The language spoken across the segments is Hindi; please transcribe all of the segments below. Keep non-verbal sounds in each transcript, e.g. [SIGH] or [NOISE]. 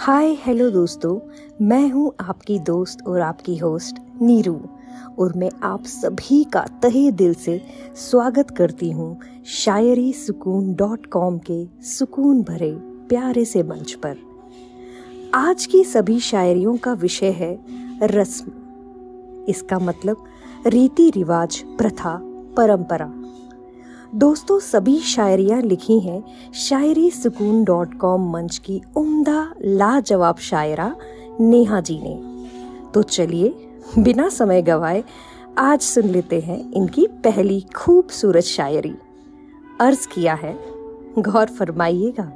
हाय हेलो दोस्तों। मैं हूँ आपकी दोस्त और आपकी होस्ट नीरू और मैं आप सभी का तहे दिल से स्वागत करती हूँ शायरी सुकून डॉट कॉम के सुकून भरे प्यारे से मंच पर। आज की सभी शायरियों का विषय है रस्म। इसका मतलब रीति रिवाज प्रथा, परंपरा। दोस्तों, सभी शायरियाँ लिखी हैं शायरी सुकून डॉट कॉम मंच की उम्दा, लाजवाब शायरा नेहा जी ने। तो चलिए, बिना समय गवाए आज सुन लेते हैं इनकी पहली खूबसूरत शायरी। अर्ज़ किया है, गौर फरमाइएगा,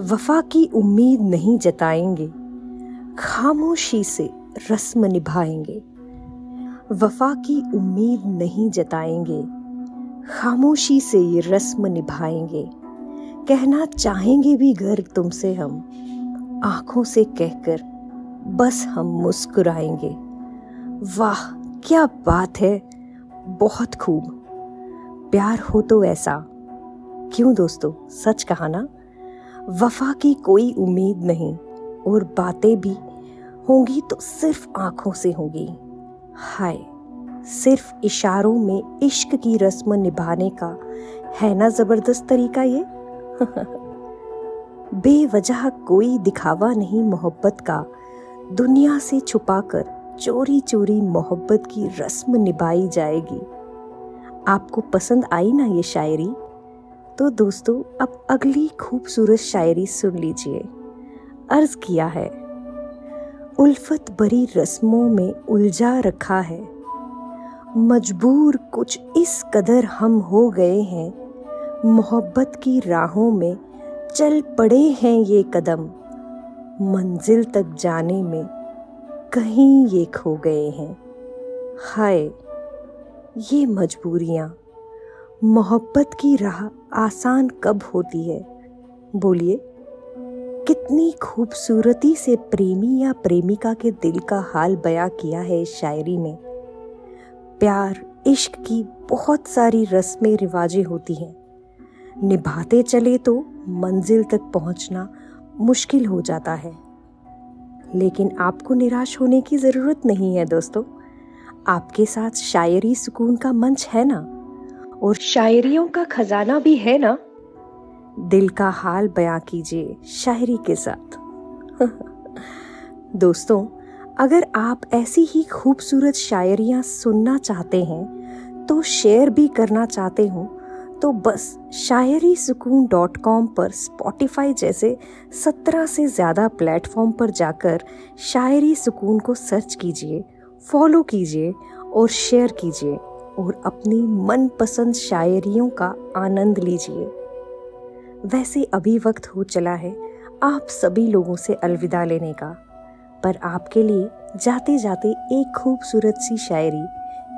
वफा की उम्मीद नहीं जताएँगे, खामोशी से रस्म निभाएँगे, वफा की उम्मीद नहीं जताएँगे खामोशी से ये रस्म निभाएँगे। कहना चाहेंगे भी घर तुमसे हम। आँखों से कहकर बस हम मुस्कुराएँगे। वाह, क्या बात है! बहुत खूब। प्यार हो तो ऐसा। क्यों दोस्तों, सच कहा ना? वफा की कोई उम्मीद नहीं, और बातें भी होंगी तो सिर्फ़ आँखों से होंगी। हाय। सिर्फ़ इशारों में इश्क की रस्म निभाने का है ना ज़बरदस्त तरीका ये? [LAUGHS] बेवजह कोई दिखावा नहीं मोहब्बत का। दुनिया से छुपाकर चोरी चोरी मोहब्बत की रस्म निभाई जाएगी। आपको पसंद आई ना ये शायरी? तो दोस्तों, अब अगली खूबसूरत शायरी सुन लीजिए। अर्ज़ किया है। उल्फत भरी रस्मों में उलझा रखा है। मजबूर कुछ इस कदर हम हो गए हैं, मोहब्बत की राहों में चल पड़े हैं ये कदम। मंजिल तक जाने में कहीं ये खो गए हैं। हाय, ये मजबूरियाँ। मोहब्बत की राह आसान कब होती है? बोलिए, कितनी खूबसूरती से प्रेमी या प्रेमिका के दिल का हाल बयां किया है इस शायरी में। प्यार, इश्क की बहुत सारी रस्में, रिवाजें होती हैं। निभाते चले तो मंजिल तक पहुँचना मुश्किल हो जाता है। लेकिन आपको निराश होने की ज़रूरत नहीं है दोस्तों। आपके साथ शायरी सुकून का मंच है ना? और शायरियों का खजाना भी है ना? दिल का हाल बयां कीजिए शायरी के साथ। [LAUGHS] दोस्तों अगर आप ऐसी ही खूबसूरत शायरियाँ सुनना चाहते हैं तो शेयर भी करना चाहते हो तो बस शायरी सुकून डॉट कॉम पर स्पॉटिफाई जैसे सत्रह से ज़्यादा प्लेटफॉर्म पर जाकर शायरी सुकून को सर्च कीजिए, फॉलो कीजिए और शेयर कीजिए और अपनी मनपसंद शायरियों का आनंद लीजिए। वैसे अभी वक्त हो चला है आप सभी लोगों से अलविदा लेने का। पर आपके लिए जाते जाते एक खूबसूरत सी शायरी,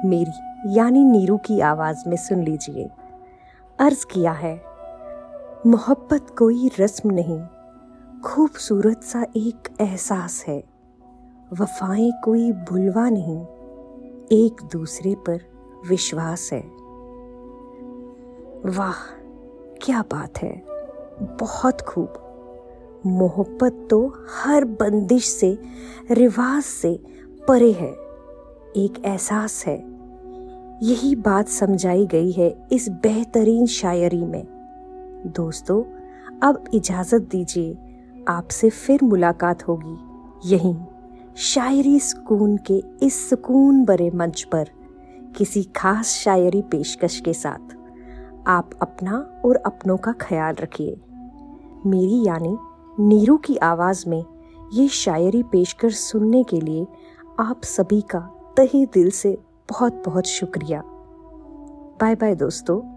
मेरी, यानी नीरू की आवाज़ में सुन लीजिए। अर्ज़ किया है, मोहब्बत कोई रस्म नहीं, खूबसूरत सा एक एहसास है, वफाएँ कोई भुलवा नहीं, एक दूसरे पर विश्वास है। वाह, क्या बात है, बहुत खूब। मोहब्बत तो हर बंदिश से, रिवाज से परे है। एक एहसास है। यही बात समझाई गई है इस बेहतरीन शायरी में। दोस्तों, अब इजाज़त दीजिए, आपसे फिर मुलाकात होगी। यहीं, शायरी सुकून के इस सुकून भरे मंच पर किसी खास शायरी पेशकश के साथ आप अपना और अपनों का ख्याल रखिए। मेरी यानी नीरू की आवाज़ में ये शायरी पेश कर सुनने के लिए आप सभी का तही दिल से बहुत बहुत शुक्रिया। बाय बाय दोस्तों।